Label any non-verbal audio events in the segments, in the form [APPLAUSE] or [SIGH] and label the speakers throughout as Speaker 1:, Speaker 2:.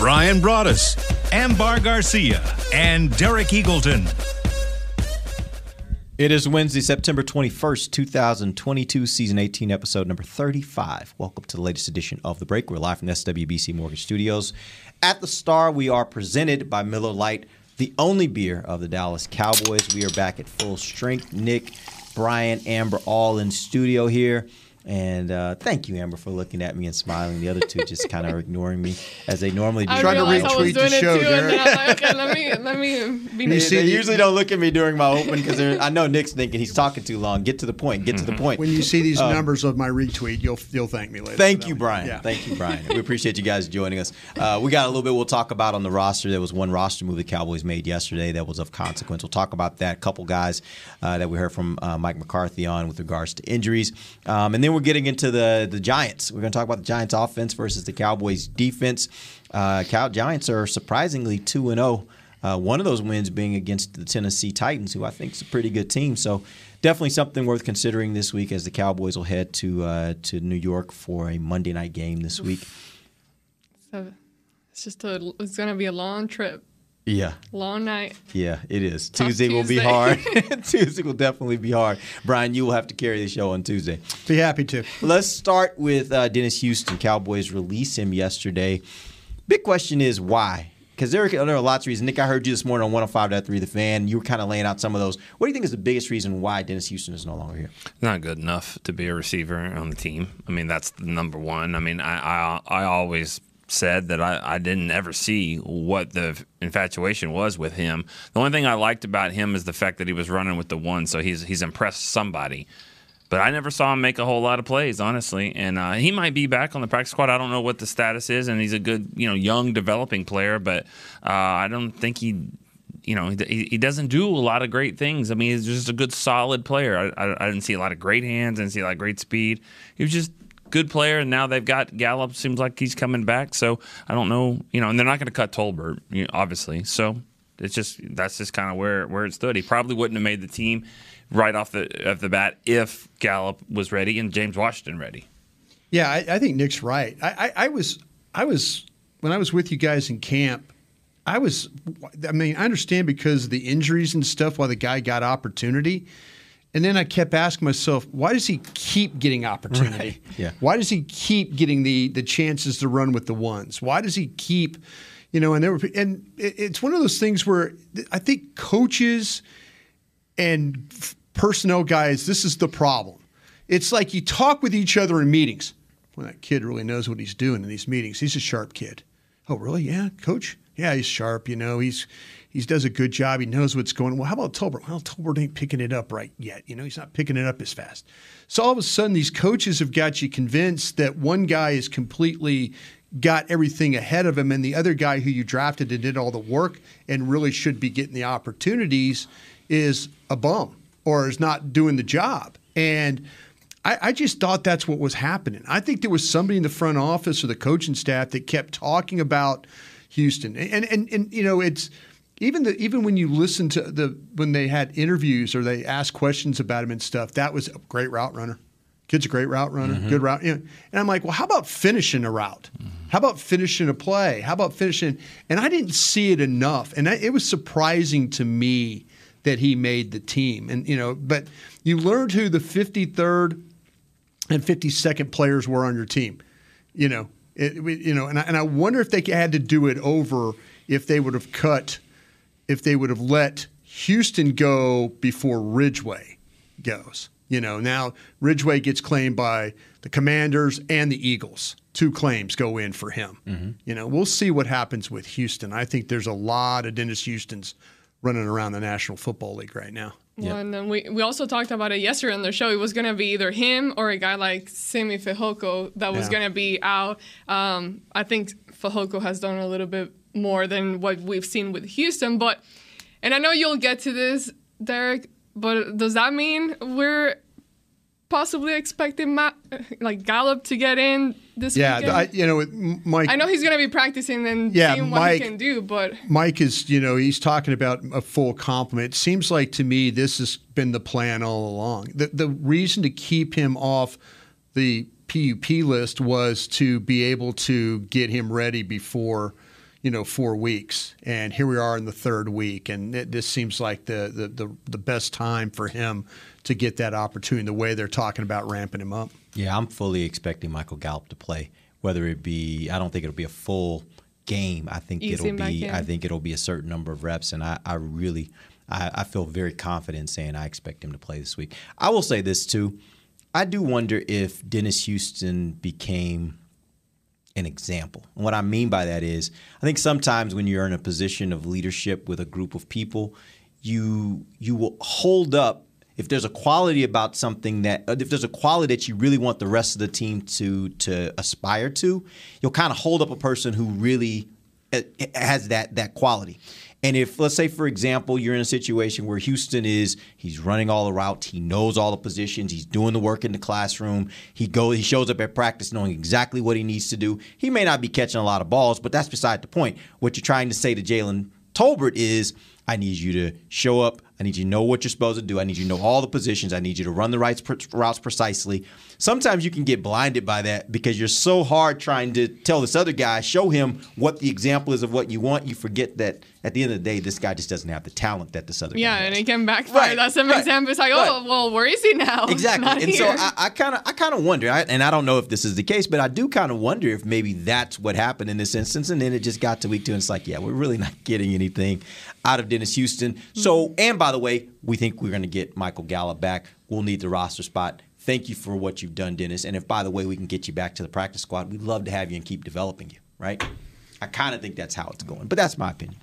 Speaker 1: Bryan Broaddus, Ambar Garcia, and Derek Eagleton.
Speaker 2: It is Wednesday, September 21st, 2022, season 18, episode number 35. Welcome to the latest edition of The Break. We're live from SWBC Mortgage Studios. At the Star, we are presented by Miller Lite, the only beer of the Dallas Cowboys. We are back at full strength. Nick, Brian, Amber, all in studio here. And uh, thank you, Amber, for looking at me and smiling. The other two just kind of ignoring me as they normally do.
Speaker 3: I
Speaker 4: Trying to
Speaker 3: realized I was
Speaker 4: retweet the show,
Speaker 3: too, and then I'm like, okay, let me let me be.
Speaker 2: They,
Speaker 4: see
Speaker 2: they usually don't look at me during my open because I know Nick's thinking he's talking too long. Get to the point. Get to the point.
Speaker 4: When you see these numbers of my retweet, you'll you'll thank me later.
Speaker 2: Uh, Thank you. Brian.
Speaker 4: Yeah.
Speaker 2: Thank you, Brian. We [LAUGHS] appreciate you guys joining us. Uh, we got a little bit we'll talk about on the roster. There was one roster move the Cowboys made yesterday that was of consequence. We'll talk about that. A couple guys uh, that we heard from uh, Mike McCarthy on with regards to injuries. Um, and then we're getting into the, the Giants. We're going to talk about the Giants offense versus the Cowboys defense. Uh, Cow Giants are surprisingly 2 and 0. Uh, one of those wins being against the Tennessee Titans, who I think is a pretty good team. So definitely something worth considering this week as the Cowboys will head to uh, to New York for a Monday night game this week.
Speaker 3: So it's just a. It's gonna be a long trip,
Speaker 2: Yeah,
Speaker 3: long night.
Speaker 2: yeah, it is.
Speaker 3: Tough
Speaker 2: Tuesday will be hard. [LAUGHS] [LAUGHS] Tuesday will definitely be hard. Brian, you will have to carry the show on Tuesday.
Speaker 4: Be happy to.
Speaker 2: Let's start with uh, Dennis Houston. Cowboys release him yesterday. Big question is why? Because there, are- there are lots of reasons. Nick, I heard you this morning on 105.3 The Fan. You were kind of laying out some of those. What do you think is the biggest reason why Dennis Houston is no longer here?
Speaker 5: not good enough to be a receiver on the team. I mean, that's the number one. I mean, I I, I always said that I, I didn't ever see what the infatuation was with him. The only thing I liked about him is the fact that he was running with the one, so he's he's impressed somebody. But I never saw him make a whole lot of plays, honestly. And uh, he might be back on the practice squad. I don't know what the status is, and he's a good, you know, young developing player. But uh, I don't think he you know, he, he doesn't do a lot of great things. I mean, he's just a good, solid player. I, I, I didn't see a lot of great hands. I didn't see a lot of great speed. He was just good player, and now they've got Gallup. Seems like he's coming back. So I don't know, you know, and they're not going to cut Tolbert, you know, obviously. So it's just that's just kind of where where it stood. He probably wouldn't have made the team right off the off the bat if Gallup was ready and James Washington ready.
Speaker 4: Yeah, I, I think Nick's right. I, I, I was I was when I was with you guys in camp. I was. I mean, I understand because of the injuries and stuff why the guy got opportunity. And then I kept asking myself, why does he keep getting opportunity?
Speaker 2: Yeah.
Speaker 4: Why does he keep getting the the chances to run with the ones? Why does he keep, you know? And there were, and it's one of those things where I think coaches and personnel guys, this is the problem. It's like you talk with each other in meetings. Well, that kid really knows what he's doing in these meetings. He's a sharp kid. Oh, really? Yeah, coach. Yeah, he's sharp. You know, he's he does a good job. He knows what's going. Well, how about Tolbert? Well, Tolbert ain't picking it up right yet. You know, he's not picking it up as fast. So all of a sudden, these coaches have got you convinced that one guy is completely got everything ahead of him, and the other guy who you drafted and did all the work and really should be getting the opportunities is a bum or is not doing the job. And I, I just thought that's what was happening. I think there was somebody in the front office or the coaching staff that kept talking about Houston. And and and you know, it's even the even when you listen to the when they had interviews or they asked questions about him and stuff, that was a great route runner. Kid's a great route runner, mm-hmm. good route. You know, and I'm like, well, how about finishing a route? How about finishing a play? How about finishing? And I didn't see it enough, and I, it was surprising to me that he made the team. And you know, but you learned who the 53rd and 52nd players were on your team. You know, it- you know, and I, and I wonder if they had to do it over if they would have cut, if they would have let Houston go before Ridgeway goes. You know, now Ridgeway gets claimed by the Commanders and the Eagles. Two claims go in for him. You know, we'll see what happens with Houston. I think there's a lot of Dennis Houston's running around the National Football League right now.
Speaker 3: Well, and then we, we also talked about it yesterday on the show. It was going to be either him or a guy like Simi Fehoko that was
Speaker 4: Yeah.
Speaker 3: going to be out. Um, I think Fehoko has done a little bit more than what we've seen with Houston. But and I know you'll get to this, Derek. But does that mean we're possibly expecting Matt, like Gallup to get in this
Speaker 4: Yeah,
Speaker 3: weekend?
Speaker 4: I, you know, Mike.
Speaker 3: I know he's going to be practicing and
Speaker 4: Yeah,
Speaker 3: seeing what
Speaker 4: Mike-
Speaker 3: he can do, but
Speaker 4: Mike is, you know, he's talking about a full complement. It seems like to me this has been the plan all along. The the reason to keep him off the PUP list was to be able to get him ready before, you know, four weeks. And here we are in the third week, and it, this seems like the, the the the best time for him to get that opportunity. The way they're talking about ramping him up.
Speaker 2: Yeah, I'm fully expecting Michael Gallup to play. Whether it be, I don't think it'll be a full game. I think
Speaker 3: Ease
Speaker 2: it'll be,
Speaker 3: in.
Speaker 2: I think it'll be a certain number of reps, and I, I really, I, I feel very confident saying I expect him to play this week. I will say this too, I do wonder if Dennis Houston became an example. And what I mean by that is, I think sometimes when you're in a position of leadership with a group of people, you you will hold up if there's a quality about something that if there's a quality that you really want the rest of the team to to aspire to, you'll kind of hold up a person who really uh, has that that quality. And if let's say for example you're in a situation where Houston is he's running all the routes, he knows all the positions, he's doing the work in the classroom, he goes he shows up at practice knowing exactly what he needs to do. He may not be catching a lot of balls, but that's beside the point. What you're trying to say to Jalen Tolbert is I need you to show up. I need you to know what you're supposed to do. I need you to know all the positions. I need you to run the right routes precisely. Sometimes you can get blinded by that because you're so hard trying to tell this other guy, show him what the example is of what you want. You forget that at the end of the day, this guy just doesn't have the talent that this other
Speaker 3: yeah,
Speaker 2: guy has.
Speaker 3: and it can backfire.
Speaker 2: Right,
Speaker 3: That's an
Speaker 2: right,
Speaker 3: example. It's like, oh,
Speaker 2: right.
Speaker 3: oh, well, where is he now? [LAUGHS]
Speaker 2: Exactly,
Speaker 3: Not
Speaker 2: and so. I kind of, I kind of wonder, I, and I don't know if this is the case, but I do kind of wonder if maybe that's what happened in this instance, and then it just got to week two, and it's like, yeah, we're really [LAUGHS] not getting anything out of Dennis Houston. So, mm-hmm. and by the way, we think we're going to get Michael Gallup back. We'll need the roster spot. Thank you for what you've done, Dennis. And if, by the way, we can get you back to the practice squad, we'd love to have you and keep developing you. Right? I kind of think that's how it's going, but that's my opinion.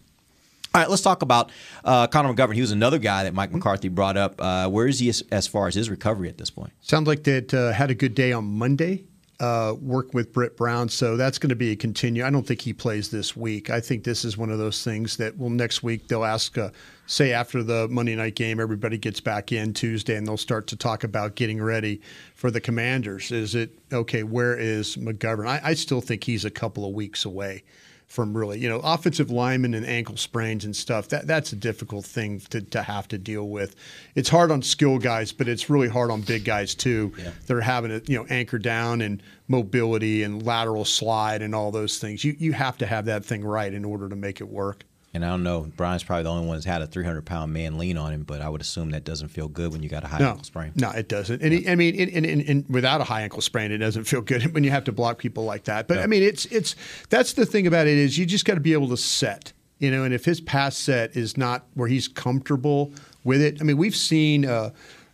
Speaker 2: All right, let's talk about uh, Connor McGovern. He was another guy that Mike McCarthy brought up. Uh, where is he as, as far as his recovery at this point?
Speaker 4: Sounds like that uh, had a good day on Monday. Uh, work with Britt Brown, so that's going to be a continue. I don't think he plays this week. I think this is one of those things that will next week they'll ask, uh, say after the Monday night game, everybody gets back in Tuesday, and they'll start to talk about getting ready for the Commanders. Is it okay? Where is McGovern? I, I still think he's a couple of weeks away from really, you know, offensive linemen and ankle sprains and stuff. That that's a difficult thing to, to have to deal with. It's hard on skill guys, but it's really hard on big guys too.
Speaker 2: Yeah.
Speaker 4: They're having to, you know, anchor down and mobility and lateral slide and all those things. You you have to have that thing right in order to make it work.
Speaker 2: And I don't know, Brian's probably the only one that's had a 300 pound man lean on him, but I would assume that doesn't feel good when you got a high
Speaker 4: No,
Speaker 2: ankle sprain.
Speaker 4: no, it doesn't. And he, I mean, and, and, and without a high ankle sprain, it doesn't feel good [LAUGHS] when you have to block people like that. But I mean, it's it's that's the thing about it is you just got to be able to set, you know. And if his pass set is not where he's comfortable with it, I mean, we've seen. Uh,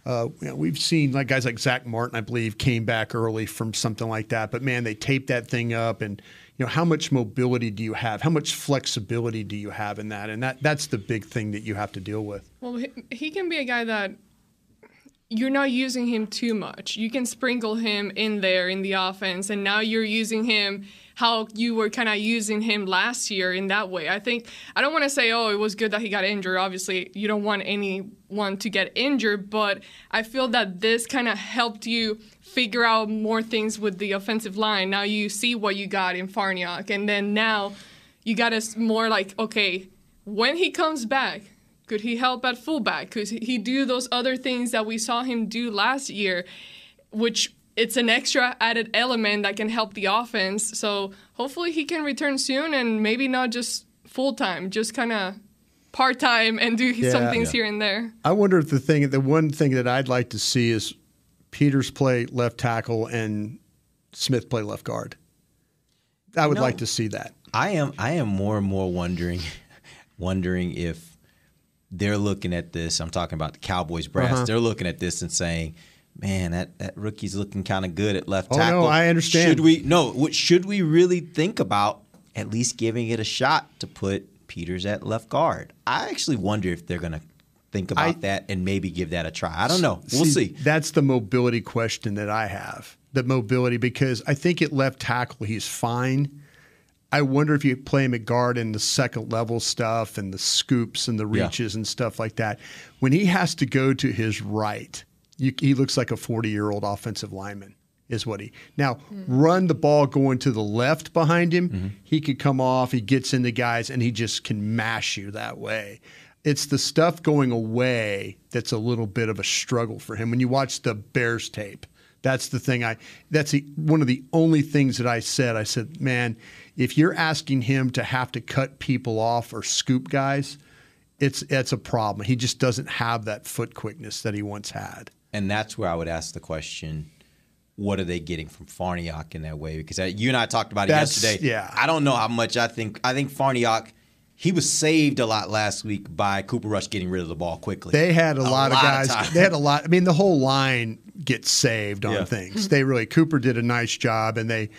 Speaker 4: uh, you know, we've seen like guys like Zack Martin, I believe, came back early from something like that. But man, they taped that thing up, and you know how much mobility do you have? How much flexibility do you have in that? And that that's the big thing that you have to deal with.
Speaker 3: Well, he, he can be a guy that you're not using him too much. You can sprinkle him in there in the offense, and now you're using him how you were kind of using him last year in that way. I think I don't want to say, oh, it was good that he got injured. Obviously, you don't want anyone to get injured, but I feel that this kind of helped you figure out more things with the offensive line. Now you see what you got in Farniok, and then now you got us more like, okay, when he comes back, could he help at fullback? Could he do those other things that we saw him do last year, which it's an extra added element that can help the offense. So hopefully he can return soon and maybe not just full time, just kind of part time and do some things
Speaker 2: Yeah.
Speaker 3: here and there.
Speaker 4: I wonder if the thing, the one thing that I'd like to see is Peters play left tackle and Smith play left guard. I would
Speaker 2: know-
Speaker 4: like to see that.
Speaker 2: I am I am more and more wondering [LAUGHS] wondering if they're looking at this. I'm talking about the Cowboys brass.
Speaker 4: Uh-huh.
Speaker 2: They're looking at this and saying, "Man, that, that rookie's looking kind of good at left
Speaker 4: Oh, no,
Speaker 2: tackle."
Speaker 4: I understand.
Speaker 2: Should we no? What should we really think about at least giving it a shot to put Peters at left guard? I actually wonder if they're going to think about
Speaker 4: I-
Speaker 2: that and maybe give that a try. I don't know. We'll see.
Speaker 4: That's the mobility question that I have. The mobility because I think at left tackle he's fine. I wonder if you play him at guard in the second level stuff and the scoops and the
Speaker 2: Yeah.
Speaker 4: reaches and stuff like that. When he has to go to his right, you, he looks like a 40 year old offensive lineman. Is what he now hmm. run the ball going to the left behind him. Mm-hmm. He could come off. He gets into guys and he just can mash you that way. It's the stuff going away that's a little bit of a struggle for him. When you watch the Bears tape, that's the thing I that's the, one of the only things that I said. I said, "Man, if you're asking him to have to cut people off or scoop guys, it's it's a problem. He just doesn't have that foot quickness that he once had."
Speaker 2: And that's where I would ask the question: What are they getting from Farniok in that way? Because uh, you and I talked about it
Speaker 4: That's-
Speaker 2: yesterday.
Speaker 4: yeah.
Speaker 2: I don't know how much I think. I think Farniok. He was saved a lot last week by Cooper Rush getting rid of the ball quickly.
Speaker 4: They had a, lot, of guys.
Speaker 2: time.
Speaker 4: they had a lot. I mean, the whole line gets saved on
Speaker 2: Yeah.
Speaker 4: things. They really Cooper did a nice job, and they,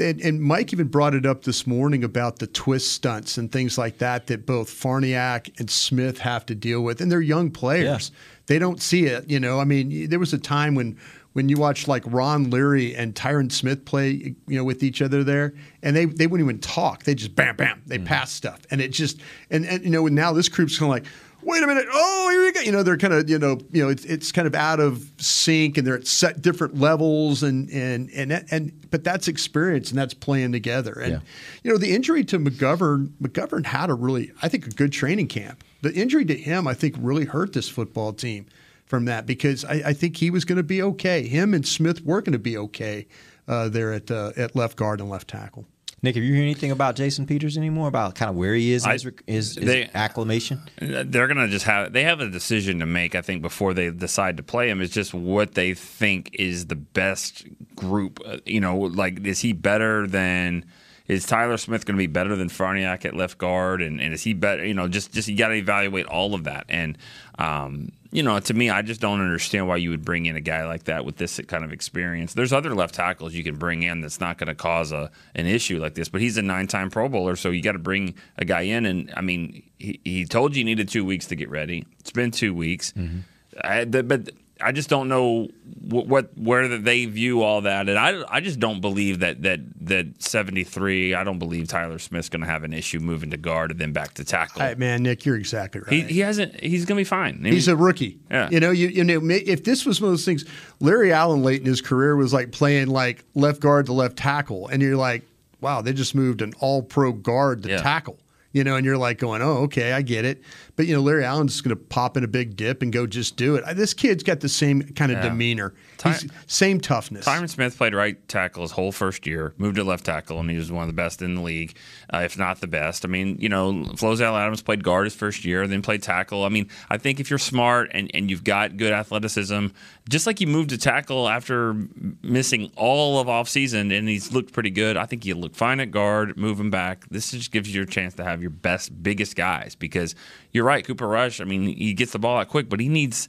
Speaker 4: they and Mike even brought it up this morning about the twist stunts and things like that that both Farniok and Smith have to deal with, and they're young players. They don't see it. You know, I mean, there was a time when. When you watched like Ron Leary and Tyron Smith play, you know, with each other there, and they, they wouldn't even talk. They just bam, bam, they mm. pass stuff, and it just and, and you know now this group's kind of like, wait a minute, oh here we go. You know, they're kind of you know you know it's, it's kind of out of sync, and they're at set different levels, and and and and but that's experience, and that's playing together. And
Speaker 2: Yeah.
Speaker 4: you know the injury to McGovern, McGovern had a really I think a good training camp. The injury to him, I think, really hurt this football team from that because I, I think he was going to be okay. Him and Smith were going to be okay uh, there at uh, at left guard and left tackle.
Speaker 2: Nick, have you heard anything about Jason Peters anymore? About kind of where he is, in
Speaker 5: I-
Speaker 2: his, his, his
Speaker 5: they-
Speaker 2: acclimation?
Speaker 5: They're gonna just have they have a decision to make. I think before they decide to play him is just what they think is the best group. Uh, You know, like is he better than? Is Tyler Smith going to be better than Farniok at left guard? And, and is he better? You know, just just you got to evaluate all of that. And um, you know, to me, I just don't understand why you would bring in a guy like that with this kind of experience. There's other left tackles you can bring in that's not going to cause a an issue like this. But he's a nine time Pro Bowler, so you got to bring a guy in. And I mean, he, he told you you needed two weeks to get ready. It's been two weeks, mm-hmm. I, th- but I just don't know what, what where they view all that. And I I just don't believe that that that 73. I don't believe Tyler Smith's going to have an issue moving to guard and then back to tackle.
Speaker 4: All right, man, Nick, you're exactly right.
Speaker 5: he, he hasn't. He's going to be fine. I mean,
Speaker 4: He's a rookie.
Speaker 5: Yeah.
Speaker 4: You know, you, you know, if this was one of those things, Larry Allen late in his career was like playing like left guard to left tackle, and you're like, wow, they just moved an all pro guard to
Speaker 5: Yeah.
Speaker 4: tackle. You know, and you're like going, oh, okay, I get it. But you know, Larry Allen's just going to pop in a big dip and go just do it. This kid's got the same kind of
Speaker 5: Yeah.
Speaker 4: demeanor,
Speaker 5: Ty-
Speaker 4: same toughness.
Speaker 5: Tyron Smith played right tackle his whole first year, moved to left tackle, and he was one of the best in the league, uh, if not the best. I mean, you know, Flozell Adams played guard his first year, then played tackle. I mean, I think if you're smart and, and you've got good athleticism, just like you moved to tackle after missing all of offseason and he's looked pretty good, I think you look fine at guard, move him back. This just gives you a chance to have your best, biggest guys because you're right, Cooper Rush, I mean, he gets the ball out quick, but he needs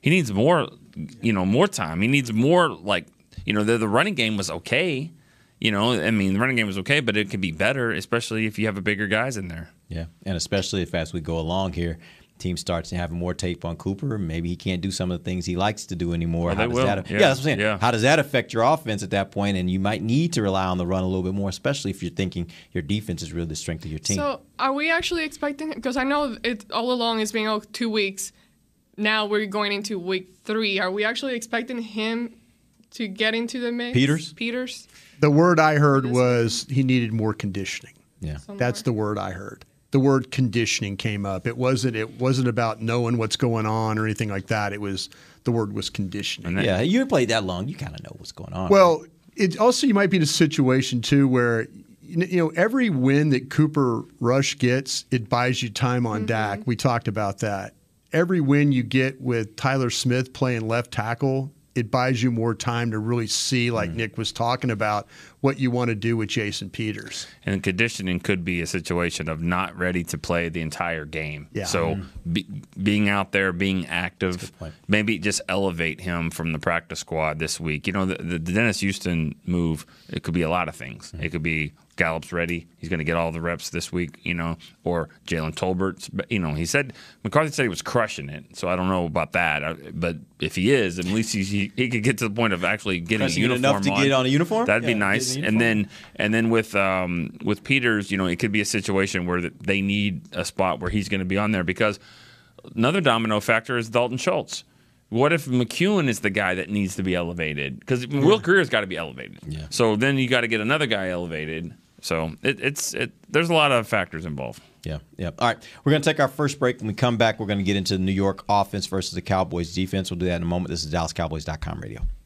Speaker 5: he needs more, you know, more time. He needs more like, you know, the, the running game was okay. You know, I mean, the running game was okay, but it could be better, especially if you have a bigger guys in there.
Speaker 2: Yeah, and especially if as we go along here, team starts having more tape on Cooper, maybe he can't do some of the things he likes to do anymore.
Speaker 5: Well,
Speaker 2: How
Speaker 5: they
Speaker 2: does
Speaker 5: will.
Speaker 2: that?
Speaker 5: Yeah.
Speaker 2: that's what I'm saying.
Speaker 5: Yeah.
Speaker 2: How does that affect your offense at that point? And you might need to rely on the run a little bit more, especially if you're thinking your defense is really the strength of your team.
Speaker 3: So, are we actually expecting? Because I know it all along it's been oh, two weeks. Now we're going into week three. Are we actually expecting him to get into the mix?
Speaker 2: Peters?
Speaker 3: Peters.
Speaker 4: the word I heard was he needed more conditioning.
Speaker 2: yeah,
Speaker 4: That's the word I heard. The word conditioning came up. It wasn't. It wasn't about knowing what's going on or anything like that. It was the word was conditioning.
Speaker 5: And
Speaker 2: yeah. You played that long, you kind of know what's going on.
Speaker 4: Well, it also you might be in a situation too where you know- every win that Cooper Rush gets, it buys you time on mm-hmm. Dak. We talked about that. Every win you get with Tyler Smith playing left tackle, it buys you more time to really see, like mm. Nick was talking about, what you want to do with Jason Peters.
Speaker 5: And conditioning could be a situation of not ready to play the entire game.
Speaker 4: Yeah.
Speaker 5: So be, being out there, being active, maybe just elevate him from the practice squad this week. You know, the, the Dennis Houston move, it could be a lot of things. It could be Gallup's ready. He's going to get all the reps this week, you know, or Jalen Tolbert's, you know, he said, McCarthy said he was crushing it. So I don't know about that. But if he is, at least he, he, he could get to the point of actually getting
Speaker 2: Crushing
Speaker 5: a uniform
Speaker 2: enough to get on a uniform?
Speaker 5: That'd be nice. And then, and then with, um, with Peters, you know, it could be a situation where they need a spot where he's going to be on there because another domino factor is Dalton Schultz. What if McKeon is the guy that needs to be elevated? Because Will Grier's got to be elevated.
Speaker 2: Yeah.
Speaker 5: So then you got to get another guy elevated. So it, it's it. There's a lot of factors involved.
Speaker 2: Yeah, yeah. All right, we're going to take our first break. When we come back, we're going to get into the New York offense versus the Cowboys defense. We'll do that in a moment. This is DallasCowboys.com radio.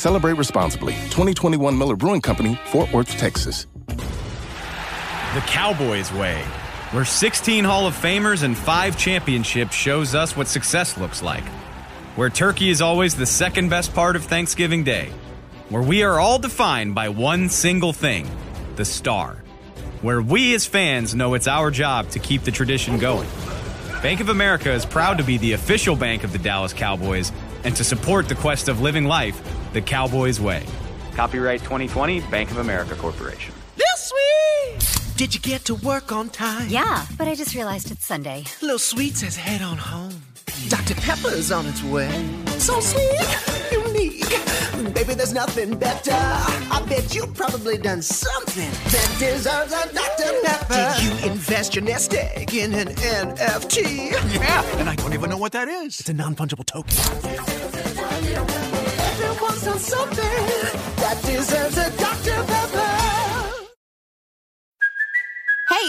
Speaker 6: Celebrate responsibly. 2021 Miller Brewing Company, Fort Worth, Texas.
Speaker 7: The Cowboys way, where 16 Hall of Famers and 5 championships shows us what success looks like. Where turkey is always the second best part of Thanksgiving Day. Where we are all defined by one single thing the star. Where we as fans know it's our job to keep the tradition going. Bank of America is proud to be the official bank of the Dallas Cowboys and to support the quest of living life the Cowboys way.
Speaker 8: Copyright 2020 Bank of America Corporation.
Speaker 9: This sweet! Did you get to work on time?
Speaker 10: Yeah, but I just realized it's Sunday.
Speaker 9: Little Sweet says head on home. Dr. Pepper's on its way. So sweet, unique. Baby, there's nothing better. I bet you've probably done something that deserves a Dr. Pepper. Did you invest your nest egg in an NFT?
Speaker 11: Yeah, and I don't even know what that is. It's a non fungible token.
Speaker 9: Everyone's done something that deserves a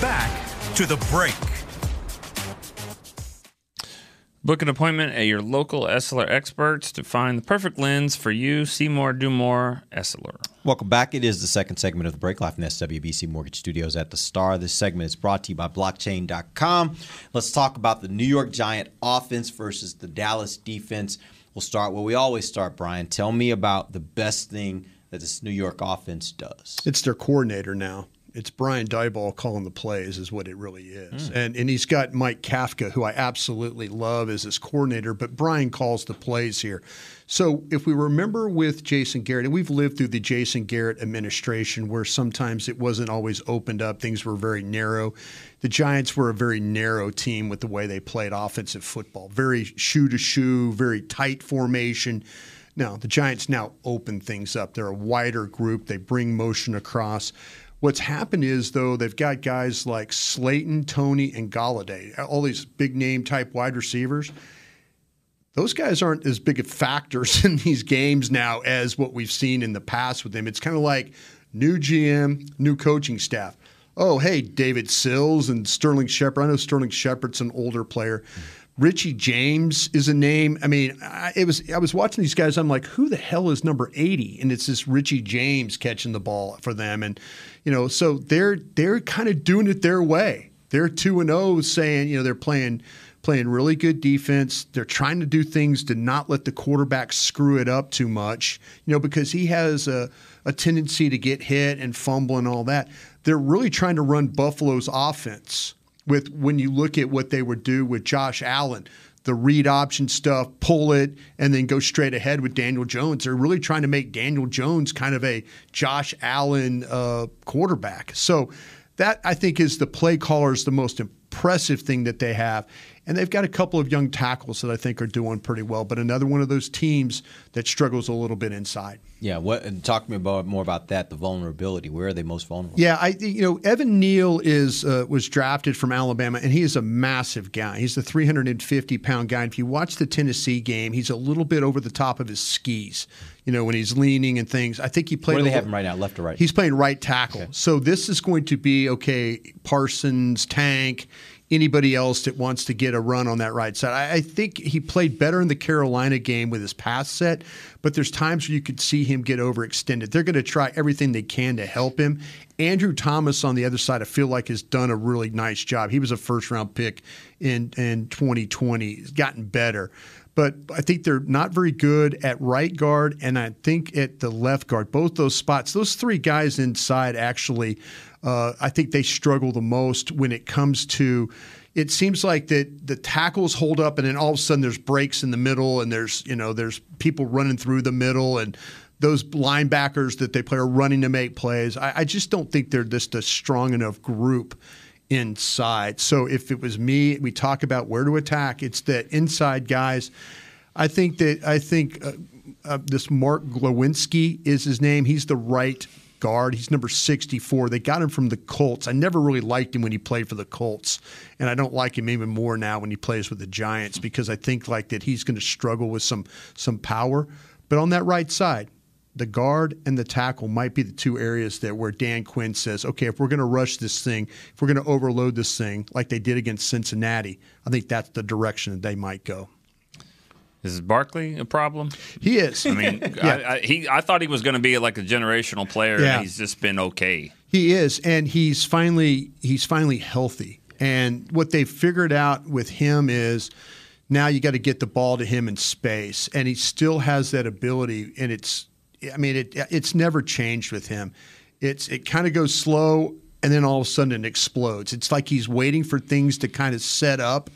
Speaker 1: Back to the break.
Speaker 5: Book an appointment at your local Essilor experts to find the perfect lens for you. See more, do more, Essilor.
Speaker 2: Welcome back. It is the second segment of the break live from SWBC Mortgage Studios at the Star. This segment is brought to you by blockchain.com. Let's talk about the New York Giant offense versus the Dallas defense. We'll start where we always start, Brian. Tell me about the best thing that this New York offense does.
Speaker 4: It's their coordinator now. It's Brian Daboll calling the plays, is what it really is.
Speaker 2: Mm.
Speaker 4: And and he's got Mike Kafka, who I absolutely love as his coordinator, but Brian calls the plays here. So if we remember with Jason Garrett, and we've lived through the Jason Garrett administration where sometimes it wasn't always opened up, things were very narrow. The Giants were a very narrow team with the way they played offensive football, very shoe to shoe, very tight formation. Now, the Giants now open things up. They're a wider group, they bring motion across. What's happened is, though, they've got guys like Slayton, Toney, and Golladay, all these big name type wide receivers. Those guys aren't as big of factors [LAUGHS] in these games now as what we've seen in the past with them. It's kind of like new GM, new coaching staff. Oh, hey, David Sills and Sterling Shepard. I know Sterling Shepard's an older player. Richie James is a name. I mean, I, it was. I was watching these guys. I'm like, who the hell is number 80? And it's this Richie James catching the ball for them. And you know, so they're they're kind of doing it their way. They're two and zero, saying you know they're playing playing really good defense. They're trying to do things to not let the quarterback screw it up too much. You know, because he has a a tendency to get hit and fumble and all that. They're really trying to run Buffalo's offense with when you look at what they would do with Josh Allen. The read option stuff, pull it, and then go straight ahead with Daniel Jones. They're really trying to make Daniel Jones kind of a Josh Allen uh, quarterback. So that I think is the play callers the most impressive thing that they have. And they've got a couple of young tackles that I think are doing pretty well, but another one of those teams that struggles a little bit inside.
Speaker 2: Yeah, what? And talk to me about more about that. The vulnerability. Where are they most vulnerable?
Speaker 4: Yeah, I you know Evan Neal is uh, was drafted from Alabama, and he is a massive guy. He's the 350 pound guy. And if you watch the Tennessee game, he's a little bit over the top of his skis. You know when he's leaning and things. I think he played.
Speaker 2: Where do they
Speaker 4: a
Speaker 2: have him right now? Left or right?
Speaker 4: He's playing right tackle. So this is going to be okay. Parsons, Tank, anybody else that wants to get a run on that right side. I, I think he played better in the Carolina game with his pass set, but there's times where you could see him get overextended. They're going to try everything they can to help him. Andrew Thomas on the other side, I feel like has done a really nice job. He was a first round pick in in 2020. He's gotten better but I think they're not very good at right guard and I think at the left guard. Both those spots, those three guys inside actually, uh, I think they struggle the most when it comes to. It seems like that the tackles hold up, and then all of a sudden there's breaks in the middle, and there's you know there's people running through the middle, and those linebackers that they play are running to make plays. I, I just don't think they're just a strong enough group inside. So if it was me, we talk about where to attack. It's the inside guys. I think that I think uh, uh, this Mark Glowinski is his name. He's the right guard. He's number 64. They got him from the Colts. I never really liked him when he played for the Colts, and I don't like him even more now when he plays with the Giants because I think like that he's going to struggle with some some power. But on that right side, the guard and the tackle might be the two areas that where Dan Quinn says, okay, if we're going to rush this thing, if we're going to overload this thing like they did against Cincinnati, I think that's the direction that they might go.
Speaker 5: Is Barkley a problem?
Speaker 4: He is.
Speaker 5: I mean, [LAUGHS]
Speaker 4: Yeah.
Speaker 5: I, I, he I thought he was going to be like a generational player,
Speaker 4: Yeah.
Speaker 5: and he's just been okay.
Speaker 4: He is, and he's finally he's finally healthy. And what they've figured out with him is now you got to get the ball to him in space, and he still has that ability. And it's, I mean, it it's never changed with him. It's it kind of goes slow, and then all of a sudden it explodes. It's like he's waiting for things to kind of set up.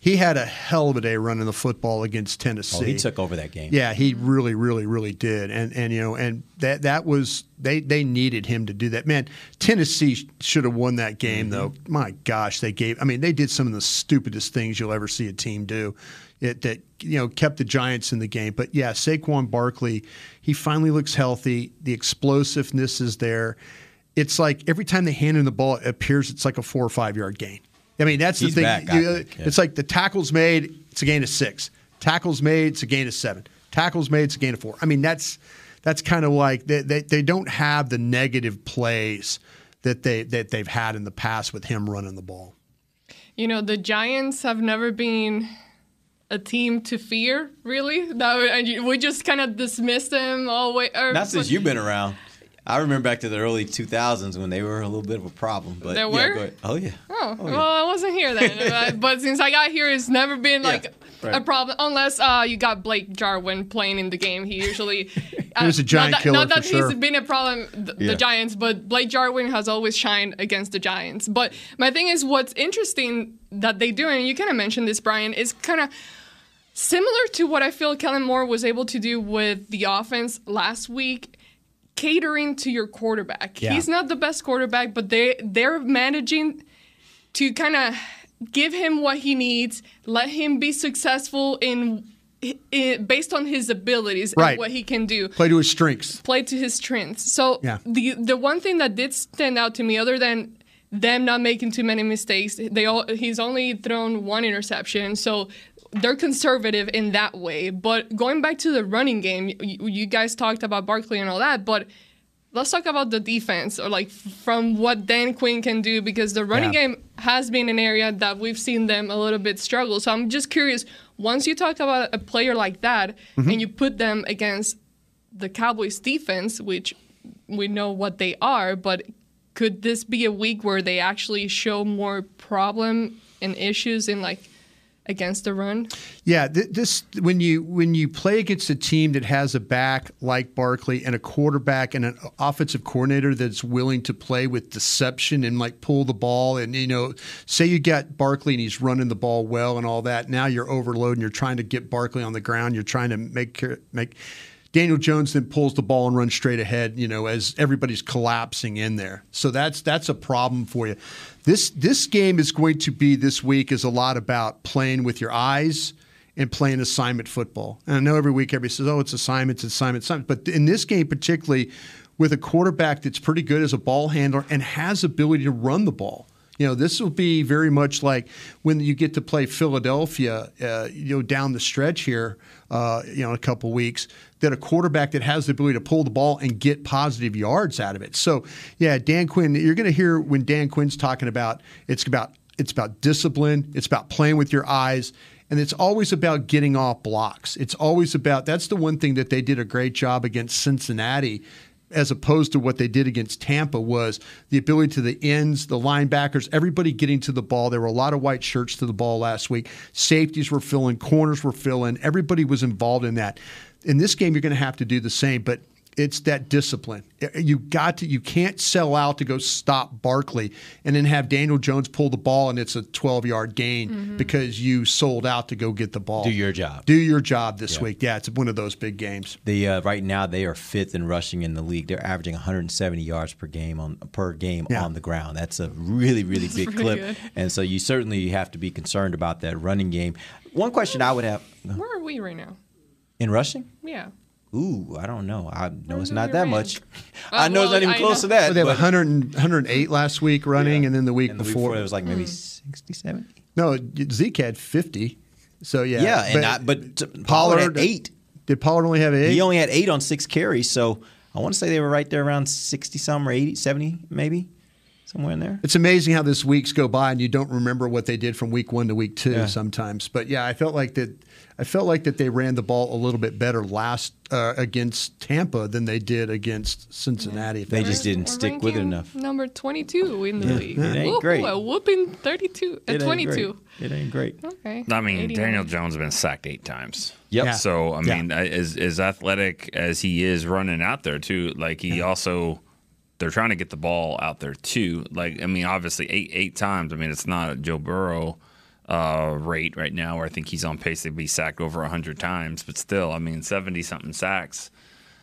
Speaker 4: He had a hell of a day running the football against Tennessee.
Speaker 2: Oh, he took over that game.
Speaker 4: Yeah, he really, really, really did, and and you know, and that that was they they needed him to do that. Man, Tennessee should have won that game mm-hmm. though. My gosh, they gave. I mean, they did some of the stupidest things you'll ever see a team do. It that you know kept the Giants in the game. But yeah, Saquon Barkley, he finally looks healthy. The explosiveness is there. It's like every time they hand him the ball, it appears it's like a four or five yard gain. I mean, that's
Speaker 2: He's
Speaker 4: the thing.
Speaker 2: back,
Speaker 4: You-
Speaker 2: yeah.
Speaker 4: It's like the tackles made, it's a gain of six. Tackles made, it's a gain of seven. Tackles made, it's a gain of four. I mean, that's that's kind of like they, they they don't have the negative plays that they that they've had in the past with him running the ball.
Speaker 3: You know, the Giants have never been a team to fear, really. That and we just kind of dismiss them all way. Or,
Speaker 2: Not since you've been around. I remember back to the early 2000s when they were a little bit of a problem. But
Speaker 3: There were?
Speaker 2: ahead. Oh yeah.
Speaker 3: Oh,
Speaker 2: yeah.
Speaker 3: well, I wasn't here then. [LAUGHS] Uh, but since I got here, it's never been like
Speaker 2: right.
Speaker 3: a problem, unless uh, you got Blake Jarwin playing in the game. He usually. [LAUGHS] uh,
Speaker 4: He was a giant
Speaker 3: not that,
Speaker 4: killer
Speaker 3: Not that
Speaker 4: sure.
Speaker 3: he's been a problem, th-
Speaker 4: Yeah.
Speaker 3: the Giants, but Blake Jarwin has always shined against the Giants. But my thing is, what's interesting that they do, and you kind of mentioned this, Brian, is kind of similar to what I feel Kellen Moore was able to do with the offense last week, catering to your quarterback.
Speaker 12: Yeah.
Speaker 3: He's not the best quarterback, but they they're managing to kind of give him what he needs, let him be successful in, in based on his abilities
Speaker 4: Right.
Speaker 3: and what he can do
Speaker 4: Play to his strengths.
Speaker 3: play to his strengths. So
Speaker 4: Yeah.
Speaker 3: the the one thing that did stand out to me, other than them not making too many mistakes, they all he's only thrown one interception. So they're conservative in that way. But going back to the running game, you, you guys talked about Barkley and all that, but let's talk about the defense or like from what Dan Quinn can do because the running
Speaker 12: Yeah.
Speaker 3: game has been an area that we've seen them a little bit struggle. So I'm just curious, once you talk about a player like that
Speaker 12: Mhm.
Speaker 3: and you put them against the Cowboys defense, which we know what they are, but could this be a week where they actually show more problem and issues in like against the run.
Speaker 4: Yeah, th- this when you when you play against a team that has a back like Barkley and a quarterback and an offensive coordinator that's willing to play with deception and like pull the ball and you know say you got Barkley and he's running the ball well and all that. Now you're overloading. You're trying to get Barkley on the ground. You're trying to make make. Daniel Jones then pulls the ball and runs straight ahead, you know, as everybody's collapsing in there. So that's that's a problem for you. This this game is going to be this week is a lot about playing with your eyes and playing assignment football. And I know every week everybody says, "Oh, it's assignments, assignments, assignments," but in this game particularly, with a quarterback that's pretty good as a ball handler and has ability to run the ball. You know, this will be very much like when you get to play Philadelphia, uh, you know, down the stretch here, uh, you know, a couple weeks. That a quarterback that has the ability to pull the ball and get positive yards out of it. So, yeah, Dan Quinn, you're going to hear when Dan Quinn's talking about it's about it's about discipline, it's about playing with your eyes, and it's always about getting off blocks. It's always about that's the one thing that they did a great job against Cincinnati as opposed to what they did against Tampa was the ability to the ends, the linebackers, everybody getting to the ball. There were a lot of white shirts to the ball last week. Safeties were filling, corners were filling. Everybody was involved in that. In this game, you're going to have to do the same, but it's that discipline. You got to you can't sell out to go stop Barkley and then have Daniel Jones pull the ball and it's a 12 yard gain
Speaker 2: Mhm.
Speaker 4: because you sold out to go get the ball.
Speaker 2: Do your job.
Speaker 4: Do your job this
Speaker 2: Yeah.
Speaker 4: week. Yeah, it's one of those big games.
Speaker 2: The uh, right now they are fifth in rushing in the league. They're averaging 170 yards per game on per game
Speaker 4: Yeah.
Speaker 2: on the ground. That's a really really
Speaker 3: That's
Speaker 2: big
Speaker 3: pretty
Speaker 2: clip,
Speaker 3: good.
Speaker 2: and so you certainly have to be concerned about that running game. One question I would have
Speaker 3: Where are we right now?
Speaker 2: in rushing.
Speaker 3: Yeah.
Speaker 2: Ooh, I don't know. I know it's not that
Speaker 3: rank?
Speaker 2: much.
Speaker 3: Uh, [LAUGHS]
Speaker 2: I know it's not even
Speaker 3: I
Speaker 2: close
Speaker 3: know.
Speaker 2: to that.
Speaker 4: Well, they have
Speaker 2: but-
Speaker 4: 100 and, 108 last week running, and then the week
Speaker 2: and the week
Speaker 4: before,
Speaker 2: before it was like maybe
Speaker 3: Hmm.
Speaker 2: 60, 70.
Speaker 4: no Zeke had 50. So yeah,
Speaker 2: Yeah, and I- but Pollard
Speaker 4: Pollard
Speaker 2: had eight.
Speaker 4: Did Pollard only have eight?
Speaker 2: He only had eight on six carries, so I want to say they were right there around 60 some or 80, 70 maybe, somewhere in there.
Speaker 4: It's amazing how this weeks go by and you don't remember what they did from week one to week two
Speaker 2: Yeah.
Speaker 4: sometimes. But yeah, I felt like that. I felt like that they ran the ball a little bit better last uh, against Tampa than they did against Cincinnati. if
Speaker 2: They
Speaker 4: that
Speaker 2: just didn't stick with it enough.
Speaker 3: Number 22 in the
Speaker 2: Yeah,
Speaker 3: league.
Speaker 2: it ain't
Speaker 3: Whoop,
Speaker 2: great.
Speaker 3: A whooping 32, uh, 22.
Speaker 2: It ain't great.
Speaker 3: Okay.
Speaker 5: I mean,
Speaker 3: 89.
Speaker 5: Daniel Jones has been sacked eight times.
Speaker 2: Yep.
Speaker 4: Yeah.
Speaker 5: So I
Speaker 4: Yeah.
Speaker 5: mean, as as athletic as he is running out there too, like he also they're trying to get the ball out there too. Like I mean, obviously eight eight times. I mean, it's not Joe Burrow uh, rate right now where I think he's on pace to be sacked over hundred times, but still, I mean, seventy something sacks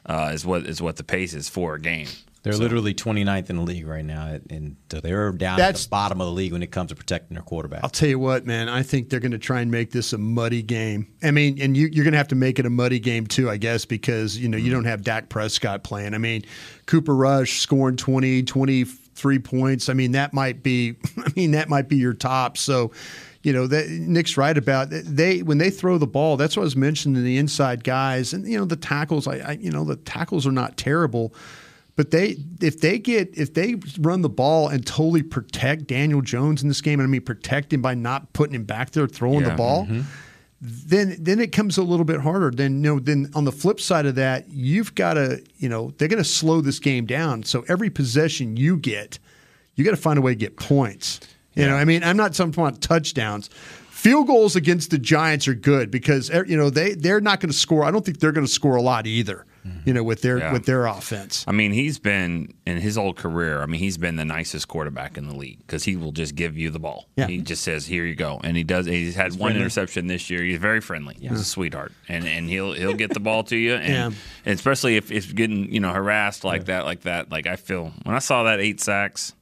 Speaker 5: uh, is what is what the pace is for a game.
Speaker 2: They're
Speaker 5: So-
Speaker 2: literally 29th in the league right now, and so they're down at the bottom of the league when it comes to protecting their quarterback.
Speaker 4: I'll tell you what, man. I think they're going to try and make this a muddy game. I mean, and you, you're going to have to make it a muddy game too, I guess, because you know you don't have Dak Prescott playing. I mean, Cooper Rush scoring 20, 23 points. I mean, that might be. [LAUGHS] I mean, that might be your top. So. You know, that, Nick's right about they when they throw the ball. That's what I was mentioning. The inside guys and you know the tackles. I, I you know the tackles are not terrible, but they if they get if they run the ball and totally protect Daniel Jones in this game, and I mean protect him by not putting him back there throwing the
Speaker 5: Yeah.
Speaker 4: ball, mm-hmm. then then it comes a little bit harder. Then you know then on the flip side of that, you've got to you know they're going to slow this game down. So every possession you get, you got to find a way to get points. You know, I mean, I'm not talking about touchdowns. Field goals against the Giants are good because eh, you know they they're not going to score. I don't think they're going to score a lot either. You know, with their
Speaker 5: Yeah.
Speaker 4: with their offense.
Speaker 5: I mean, he's been in his whole career. I mean, he's been the nicest quarterback in the league because he will just give you the ball.
Speaker 4: Yeah.
Speaker 5: He just says, "Here you go," and he does. He's had one
Speaker 2: friendly.
Speaker 5: interception this year. He's very friendly. He's a sweetheart, and and he'll he'll get the ball to you, and,
Speaker 4: Yeah.
Speaker 5: and especially if if getting you know harassed like that, like that. Like I feel when I saw that eight sacks,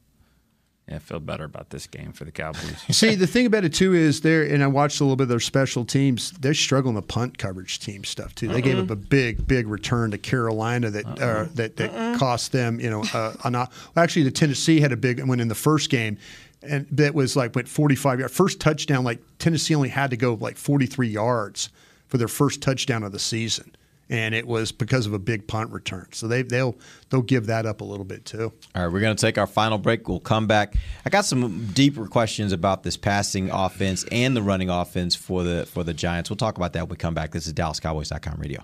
Speaker 5: yeah, I feel better about this game for the Cowboys. [LAUGHS]
Speaker 4: See, the thing about it too is they're and I watched a little bit of their special teams. They're struggling the punt coverage team stuff too. They gave up a big, big return to Carolina that uh, that that cost them. You know, uh, an, well, actually the Tennessee had a big one in the first game, and that was like went 45 yards. First touchdown, like Tennessee only had to go like 43 yards for their first touchdown of the season. And it was because of a big punt return, so they they'll they'll give that up a little bit too.
Speaker 2: All right, we're going to take our final break. We'll come back. I got some deeper questions about this passing offense and the running offense for the for the Giants. We'll talk about that when we come back. This is DallasCowboys.com radio.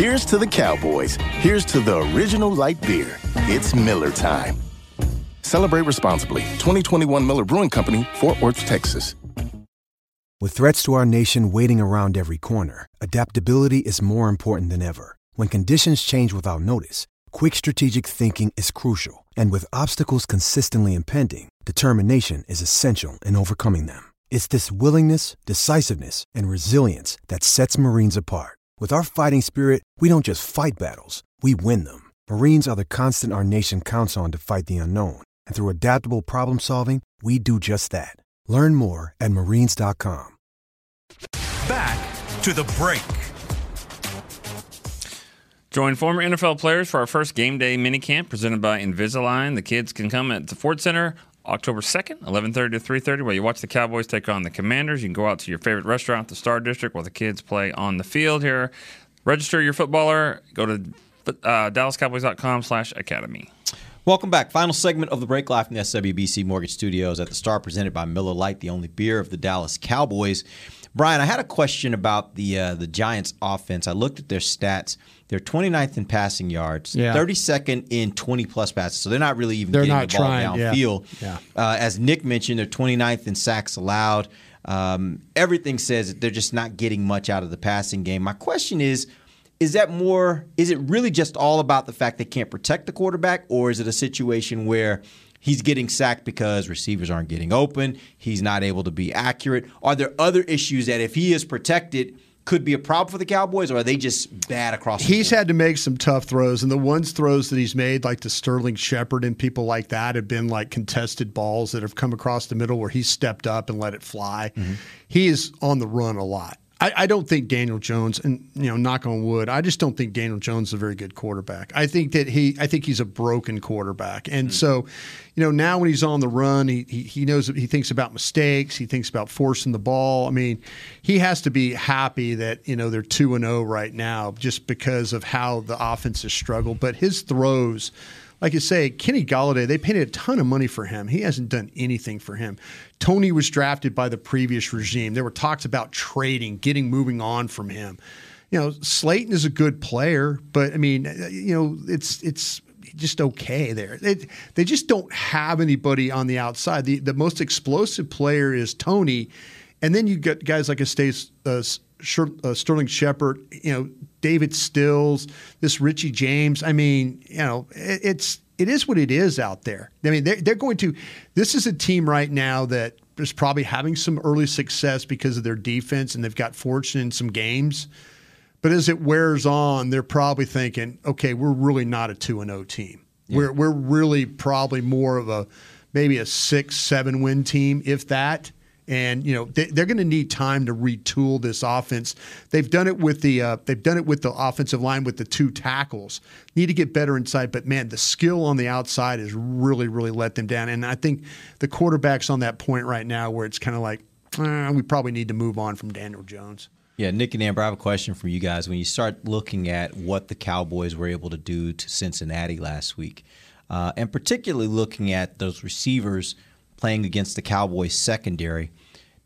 Speaker 6: Here's to the Cowboys. Here's to the original light beer. It's Miller Time. Celebrate responsibly. 2021 Miller Brewing Company, Fort Worth, Texas.
Speaker 13: With threats to our nation waiting around every corner, adaptability is more important than ever. When conditions change without notice, quick strategic thinking is crucial. And with obstacles consistently impending, determination is essential in overcoming them. It's this willingness, decisiveness, and resilience that sets Marines apart. With our fighting spirit, we don't just fight battles, we win them. Marines are the constant our nation counts on to fight the unknown. And through adaptable problem solving, we do just that. Learn more at marines.com.
Speaker 1: Back to the break.
Speaker 5: Join former NFL players for our first game day minicamp presented by Invisalign. The kids can come at the Ford Center October 2nd, 11:30 to 3:30 while you watch the Cowboys take on the Commanders. You can go out to your favorite restaurant, the Star District, while the kids play on the field here. Register your footballer. Go to uh, dallascowboys.com slash academy.
Speaker 2: Welcome back. Final segment of the break live from the SWBC Mortgage Studios at the Star, presented by Miller Lite, the only beer of the Dallas Cowboys. Brian, I had a question about the uh, the Giants' offense. I looked at their stats. They're 29th in passing yards,
Speaker 4: Yeah.
Speaker 2: 32nd in 20 plus passes. So they're not really even
Speaker 4: They're
Speaker 2: getting the ball
Speaker 4: trying, yeah.
Speaker 2: downfield.
Speaker 4: Yeah.
Speaker 2: Uh, as Nick mentioned, they're 29th in sacks allowed. Um, everything says that they're just not getting much out of the passing game. My question is is that more is it really just all about the fact they can't protect the quarterback or is it a situation where he's getting sacked because receivers aren't getting open he's not able to be accurate are there other issues that if he is protected could be a problem for the cowboys or are they just bad across the
Speaker 4: He's had to make some tough throws, and the ones throws that he's made, like the Sterling Shepard and people like that, have been like contested balls that have come across the middle where he stepped up and let it fly. Mm-hmm. He is on the run a lot. I, I don't think Daniel Jones, and you know, knock on wood, I just don't think Daniel Jones is a very good quarterback. I think that he, I think he's a broken quarterback, and hmm. so, you know, now when he's on the run, he, he he knows he thinks about mistakes, he thinks about forcing the ball. I mean, he has to be happy that you know they're two and zero right now just because of how the offense has struggled. But his throws. Like you say, Kenny Golladay, they paid a ton of money for him. He hasn't done anything for him. Toney was drafted by the previous regime. There were talks about trading, getting moving on from him. You know, Slayton is a good player, but I mean, uh, you know, it's it's just okay there. They, they just don't have anybody on the outside. The the most explosive player is Toney, and then you got guys like a Stace, uh, Sher- uh, Sterling Shepard, you know, David Sills, this Richie James. I mean, you know, it, it's it is what it is out there. I mean, they're, they're going to. This is a team right now that is probably having some early success because of their defense, and they've got fortune in some games. But as it wears on, they're probably thinking, okay, we're really not a two and zero team. We're we're really probably more of a maybe a six seven win team, if that. And you know they, they're going to need time to retool this offense. They've done it with the uh, they've done it with the offensive line with the two tackles. Need to get better inside, but man, the skill on the outside has really really let them down. And I think the quarterback's on that point right now where it's kind of like eh, we probably need to move on from Daniel Jones.
Speaker 2: Yeah, Nick and Amber, I have a question for you guys. When you start looking at what the Cowboys were able to do to Cincinnati last week, uh, and particularly looking at those receivers playing against the Cowboys secondary,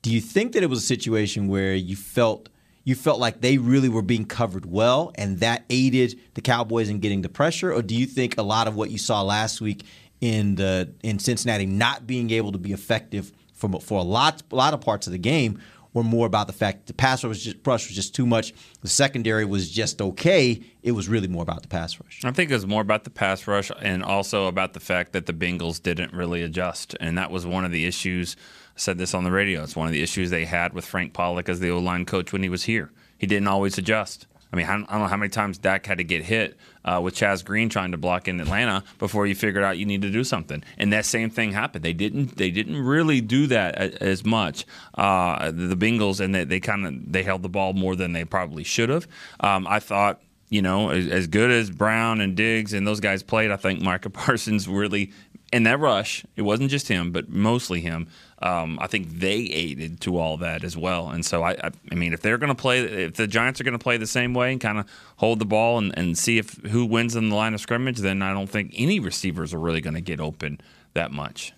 Speaker 2: do you think that it was a situation where you felt you felt like they really were being covered well and that aided the Cowboys in getting the pressure, or do you think a lot of what you saw last week in the in Cincinnati not being able to be effective for for a lot a lot of parts of the game were more about the fact the pass rush was just, rush was just too much. The secondary was just okay. It was really more about the pass rush.
Speaker 5: I think it was more about the pass rush and also about the fact that the Bengals didn't really adjust. And that was one of the issues. Said this on the radio. It's one of the issues they had with Frank Pollack as the O line coach when he was here. He didn't always adjust. I mean, I don't know how many times Dak had to get hit uh, with Chaz Green trying to block in Atlanta before you figured out you need to do something. And that same thing happened. They didn't. They didn't really do that as much. Uh, the Bengals and they, they kind of they held the ball more than they probably should have. Um, I thought you know, as, as, good as Brown and Diggs and those guys played, I think Micah [LAUGHS] Parsons really in that rush, it wasn't just him, but mostly him. Um, I think they aided to all that as well. And so I, I, I mean, if they're going to play, if the Giants are going to play the same way and kind of hold the ball and, and see if who wins in the line of scrimmage, then I don't think any receivers are really going to get open that much.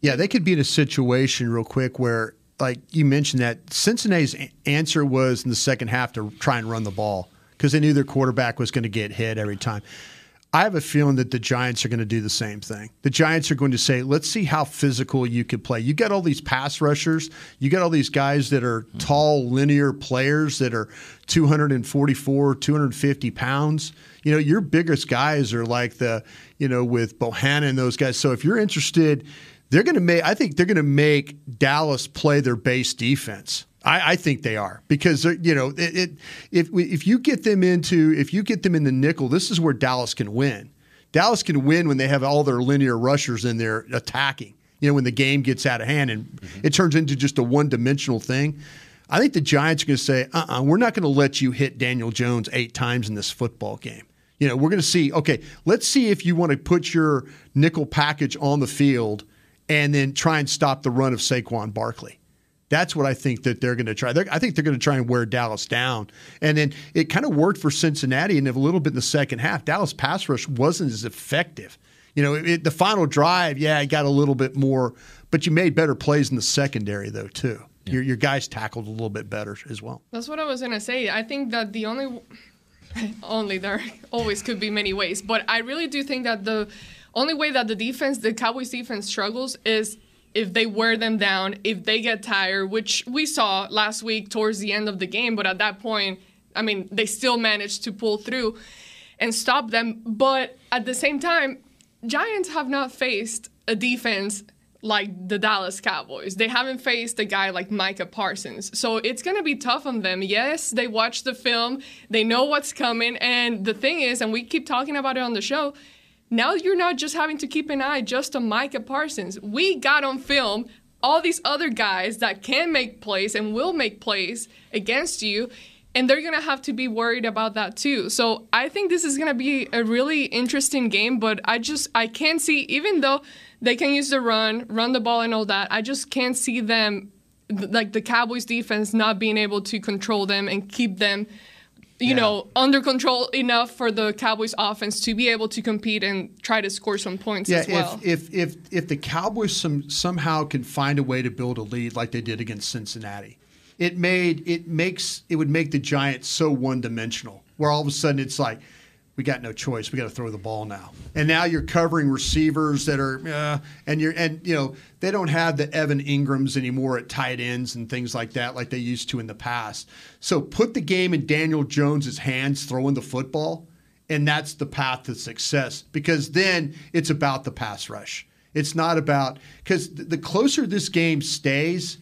Speaker 4: Yeah, they could be in a situation real quick where, like you mentioned, that Cincinnati's answer was in the second half to try and run the ball because they knew their quarterback was going to get hit every time. I have a feeling that the Giants are going to do the same thing. The Giants are going to say, let's see how physical you can play. You got all these pass rushers, you got all these guys that are mm-hmm. tall, linear players that are 244, 250 pounds. You know, your biggest guys are like the, you know, with Bohanna and those guys. So if you're interested, they're going to make, I think they're going to make Dallas play their base defense. I, I, think they are because you know it, it, if if you get them into if you get them in the nickel, this is where Dallas can win. Dallas can win when they have all their linear rushers in there attacking. You know when the game gets out of hand and mm-hmm. it turns into just a one dimensional thing. I think the Giants are going to say, "Uh, uh-uh, we're not going to let you hit Daniel Jones eight times in this football game." You know, we're going to see. Okay, let's see if you want to put your nickel package on the field and then try and stop the run of Saquon Barkley. That's what I think that they're going to try. They're, I think they're going to try and wear Dallas down. And then it kind of worked for Cincinnati, and a little bit in the second half, Dallas pass rush wasn't as effective. You know, it, the final drive, yeah, it got a little bit more, but you made better plays in the secondary though too. Yeah. Your, your guys tackled a little bit better as well.
Speaker 3: That's what I was going to say. I think that the only only there always could be many ways, but I really do think that the only way that the defense, the Cowboys defense struggles is if they wear them down, if they get tired, which we saw last week towards the end of the game, but at that point, I mean, they still managed to pull through and stop them. But at the same time, Giants have not faced a defense like the Dallas Cowboys. They haven't faced a guy like Micah Parsons. So it's going to be tough on them. Yes, they watch the film, they know what's coming. And the thing is, and we keep talking about it on the show, now you're not just having to keep an eye just on Micah Parsons. We got on film all these other guys that can make plays and will make plays against you and they're going to have to be worried about that too. So I think this is going to be a really interesting game, but I just I can't see even though they can use the run, run the ball and all that, I just can't see them like the Cowboys defense not being able to control them and keep them you yeah. know, under control enough for the Cowboys offense to be able to compete and try to score some points
Speaker 4: yeah,
Speaker 3: as well.
Speaker 4: If, if if if the Cowboys some, somehow can find a way to build a lead like they did against Cincinnati, it made it makes it would make the Giants so one dimensional. Where all of a sudden it's like we got no choice. We got to throw the ball now. And now you're covering receivers that are, uh, and you're, and you know, they don't have the Evan Engrams anymore at tight ends and things like that, like they used to in the past. So put the game in Daniel Jones's hands, throwing the football, and that's the path to success. Because then it's about the pass rush. It's not about because the closer this game stays,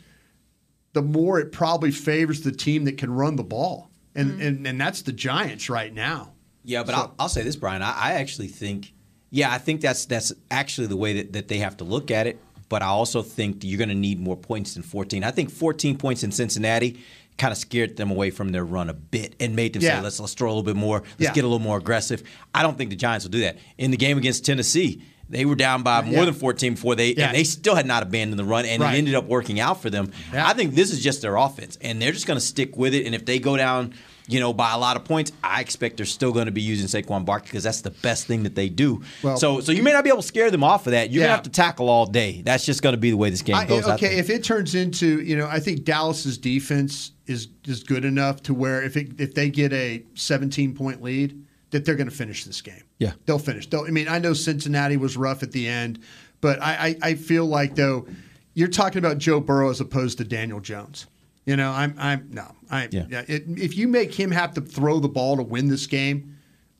Speaker 4: the more it probably favors the team that can run the ball, and mm-hmm. and and that's the Giants right now.
Speaker 2: Yeah, but so, I'll, I'll, say this, Brian. I, I, actually think, yeah, I think that's that's actually the way that, that they have to look at it. but I also think you're going to need more points than 14. I think 14 points in Cincinnati kind of scared them away from their run a bit and made them
Speaker 4: Yeah.
Speaker 2: say, let's let's throw a little bit more, let's
Speaker 4: Yeah.
Speaker 2: get a little more aggressive. I don't think the Giants will do that. In the game against Tennessee, they were down by more
Speaker 4: Yeah.
Speaker 2: than 14 before they
Speaker 4: Yeah.
Speaker 2: and they still had not abandoned the run and
Speaker 4: Right.
Speaker 2: it ended up working out for them.
Speaker 4: Yeah.
Speaker 2: I think this is just their offense and they're just going to stick with it and if they go down you know, by a lot of points, I expect they're still going to be using Saquon Barkley because that's the best thing that they do.
Speaker 4: Well-
Speaker 2: so, so you may not be able to scare them off of that. You're
Speaker 4: Yeah.
Speaker 2: gonna have to tackle all day. That's just going to be the way this game
Speaker 4: I-
Speaker 2: goes.
Speaker 4: Okay, if it turns into, you know, I think Dallas's defense is is good enough to where if it, if they get a 17 point lead, that they're going to finish this game.
Speaker 2: Yeah.
Speaker 4: they'll finish. They'll, I mean, I know Cincinnati was rough at the end, but I, I, I feel like though you're talking about Joe Burrow as opposed to Daniel Jones. You know, I'm I'm no, I
Speaker 2: Yeah.
Speaker 4: yeah. It, if you make him have to throw the ball to win this game,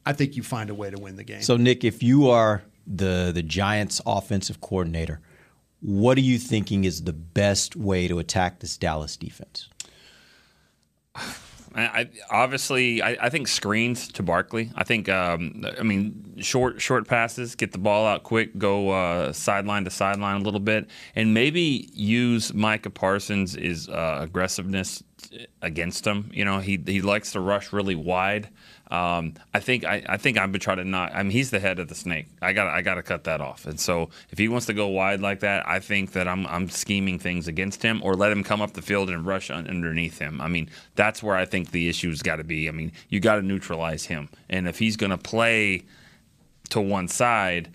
Speaker 4: I think you find a way to win the game.
Speaker 2: So, Nick, if you are the the Giants' offensive coordinator, what are you thinking is the best way to attack this Dallas defense? [SIGHS] [SIGHS]
Speaker 5: I, obviously I, I think screens to Barkley. I think um, I mean short short passes, get the ball out quick, go uh, sideline to sideline a little bit, and maybe use Micah Parsons' is uh, aggressiveness against him. You know, he he likes to rush really wide. Um, I think I, I think I'm gonna try to not. I mean, he's the head of the snake. I got I got to cut that off. And so if he wants to go wide like that, I think that I'm I'm scheming things against him or let him come up the field and rush un- underneath him. I mean, that's where I think the issue's got to be. I mean, you got to neutralize him. And if he's gonna play to one side,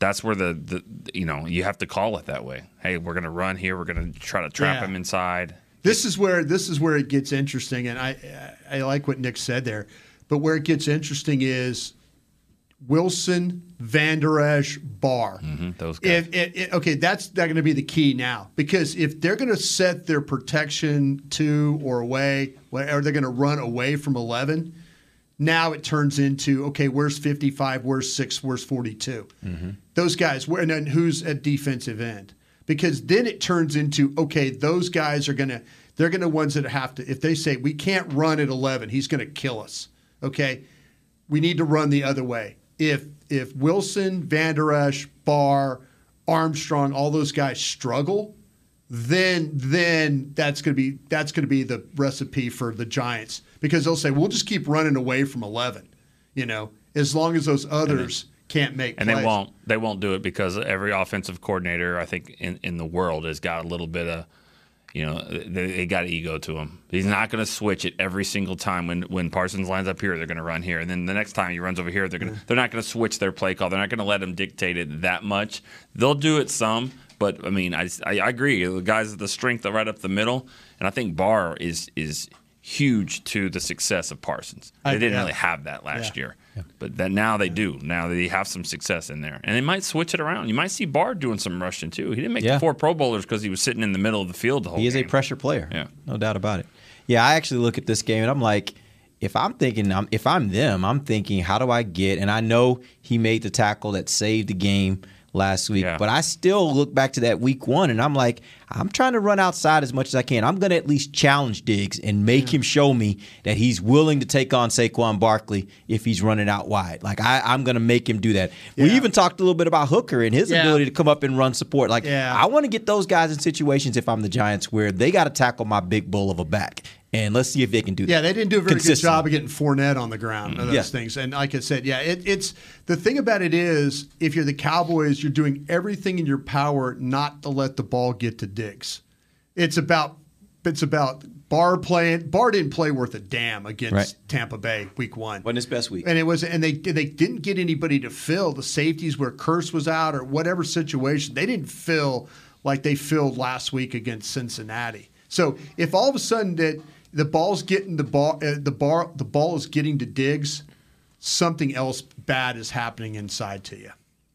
Speaker 5: that's where the, the you know you have to call it that way. Hey, we're gonna run here. We're gonna try to trap
Speaker 4: Yeah.
Speaker 5: him inside.
Speaker 4: This is where this is where it gets interesting, and I I like what Nick said there. But where it gets interesting is Wilson, Van Der Esch, Barr.
Speaker 5: Mm-hmm, those guys.
Speaker 4: If, if, if- okay, that's not going to be the key now. Because if they're going to set their protection to or away, or they're going to run away from eleven, now it turns into okay, where's fifty five, where's six, where's forty two mm-hmm. those guys where and then who's at defensive end? Because then it turns into okay those guys are gonna they're gonna ones that have to if they say we can't run at 11 he's gonna kill us okay? We need to run the other way. If if wilson van der esch barr armstrong all those guys struggle then then that's going to be that's going to be the recipe for the giants. Because they'll say we'll just keep running away from 11 you know as long as those others can't make
Speaker 5: and
Speaker 4: plays.
Speaker 5: they won't they won't do it because every offensive coordinator I think in, in the world has got a little bit of you know they, they got ego to him. He's not going to switch it every single time when when Parsons lines up here they're going to run here and then the next time he runs over here they're going to they're not going to switch their play call. They're not going to let him dictate it that much. They'll do it some, but I mean I, I, I agree. The guys the strength are right up the middle and I think Barr is is huge to the success of Parsons. They
Speaker 4: I-
Speaker 5: didn't
Speaker 4: yeah.
Speaker 5: really have that last
Speaker 4: Yeah.
Speaker 5: year. But then now they do. Now they have some success in there, and they might switch it around. You might see Barr doing some rushing too. He didn't make
Speaker 2: Yeah.
Speaker 5: the four Pro Bowlers because he was sitting in the middle of the field the whole.
Speaker 2: He is a pressure player.
Speaker 5: Yeah.
Speaker 2: no doubt about it. Yeah, I actually look at this game and I'm like, if I'm thinking, um, if I'm them, I'm thinking, how do I get? And I know he made the tackle that saved the game last week, but I still look back to that week one and I'm like, I'm trying to run outside as much as I can. I'm going to at least challenge Diggs and make him show me that he's willing to take on Saquon Barkley if he's running out wide. Like I, I'm going to make him do that. We even talked a little bit about Hooker and his
Speaker 4: Yeah.
Speaker 2: ability to come up and run support. Like
Speaker 4: Yeah.
Speaker 2: I want to get those guys in situations if I'm the Giants where they got to tackle my big bull of a back. And let's see if they can do that.
Speaker 4: Yeah, they didn't do a very good job of getting Fournette on the ground. Of those
Speaker 2: Yeah.
Speaker 4: things, and like I said, yeah, it, it's the thing about it is if you're the Cowboys, you're doing everything in your power not to let the ball get to Diggs. It's about it's about Barr playing. Barr didn't play worth a damn against
Speaker 2: Right.
Speaker 4: Tampa Bay week one.
Speaker 2: Wasn't his best week.
Speaker 4: And it was, and they they didn't get anybody to fill the safeties where Kearse was out or whatever situation. They didn't fill like they filled last week against Cincinnati. So if all of a sudden that the ball's getting the ball, uh, the bar, the ball is getting to Diggs, something else bad is happening inside to you.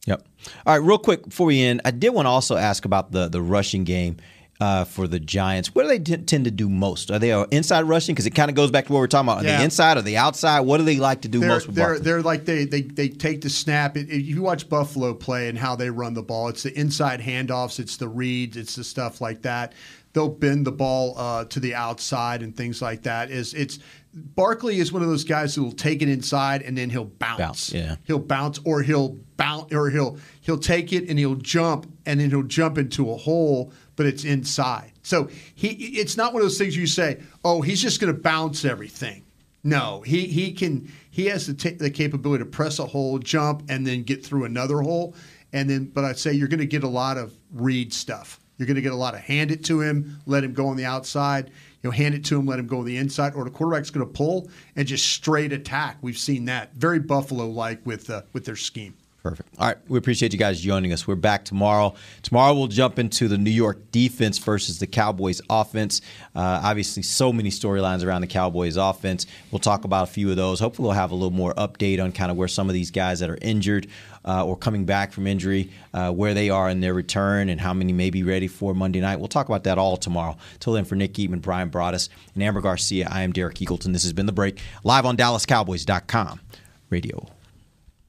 Speaker 2: Yep. All right, real quick before we end, I did want to also ask about the the rushing game. Uh, for the Giants. What do they t- tend to do most? Are they uh, inside rushing? Because it kind of goes back to what we're talking about. Are
Speaker 4: Yeah.
Speaker 2: they inside or the outside? What do they like to do
Speaker 4: they're,
Speaker 2: most with
Speaker 4: they're, they're like they, they they take the snap. If you watch Buffalo play and how they run the ball, it's the inside handoffs, it's the reads, it's the stuff like that. They'll bend the ball uh, to the outside and things like that. Is it's Barkley is one of those guys who will take it inside and then he'll bounce.
Speaker 2: Bounce, yeah.
Speaker 4: He'll bounce or he'll bounce or he'll he'll take it and he'll jump and then he'll jump into a hole, but it's inside. So he it's not one of those things you say, oh, he's just going to bounce everything. No, he he can he has the, ta- the capability to press a hole, jump, and then get through another hole. And then, but I'd say you're going to get a lot of read stuff. You're going to get a lot of hand it to him, let him go on the outside. You know, hand it to him, let him go on the inside, or the quarterback's going to pull and just straight attack. We've seen that very Buffalo like with uh, with their scheme.
Speaker 2: Perfect. All right. We appreciate you guys joining us. We're back tomorrow. Tomorrow we'll jump into the New York defense versus the Cowboys offense. Uh, obviously, so many storylines around the Cowboys offense. We'll talk about a few of those. Hopefully, we'll have a little more update on kind of where some of these guys that are injured uh, or coming back from injury, uh, where they are in their return, and how many may be ready for Monday night. We'll talk about that all tomorrow. Till then, for Nick Eatman, Bryan Broaddus, and Amber Garcia, I am Derek Eagleton. This has been The Break, live on DallasCowboys.com radio.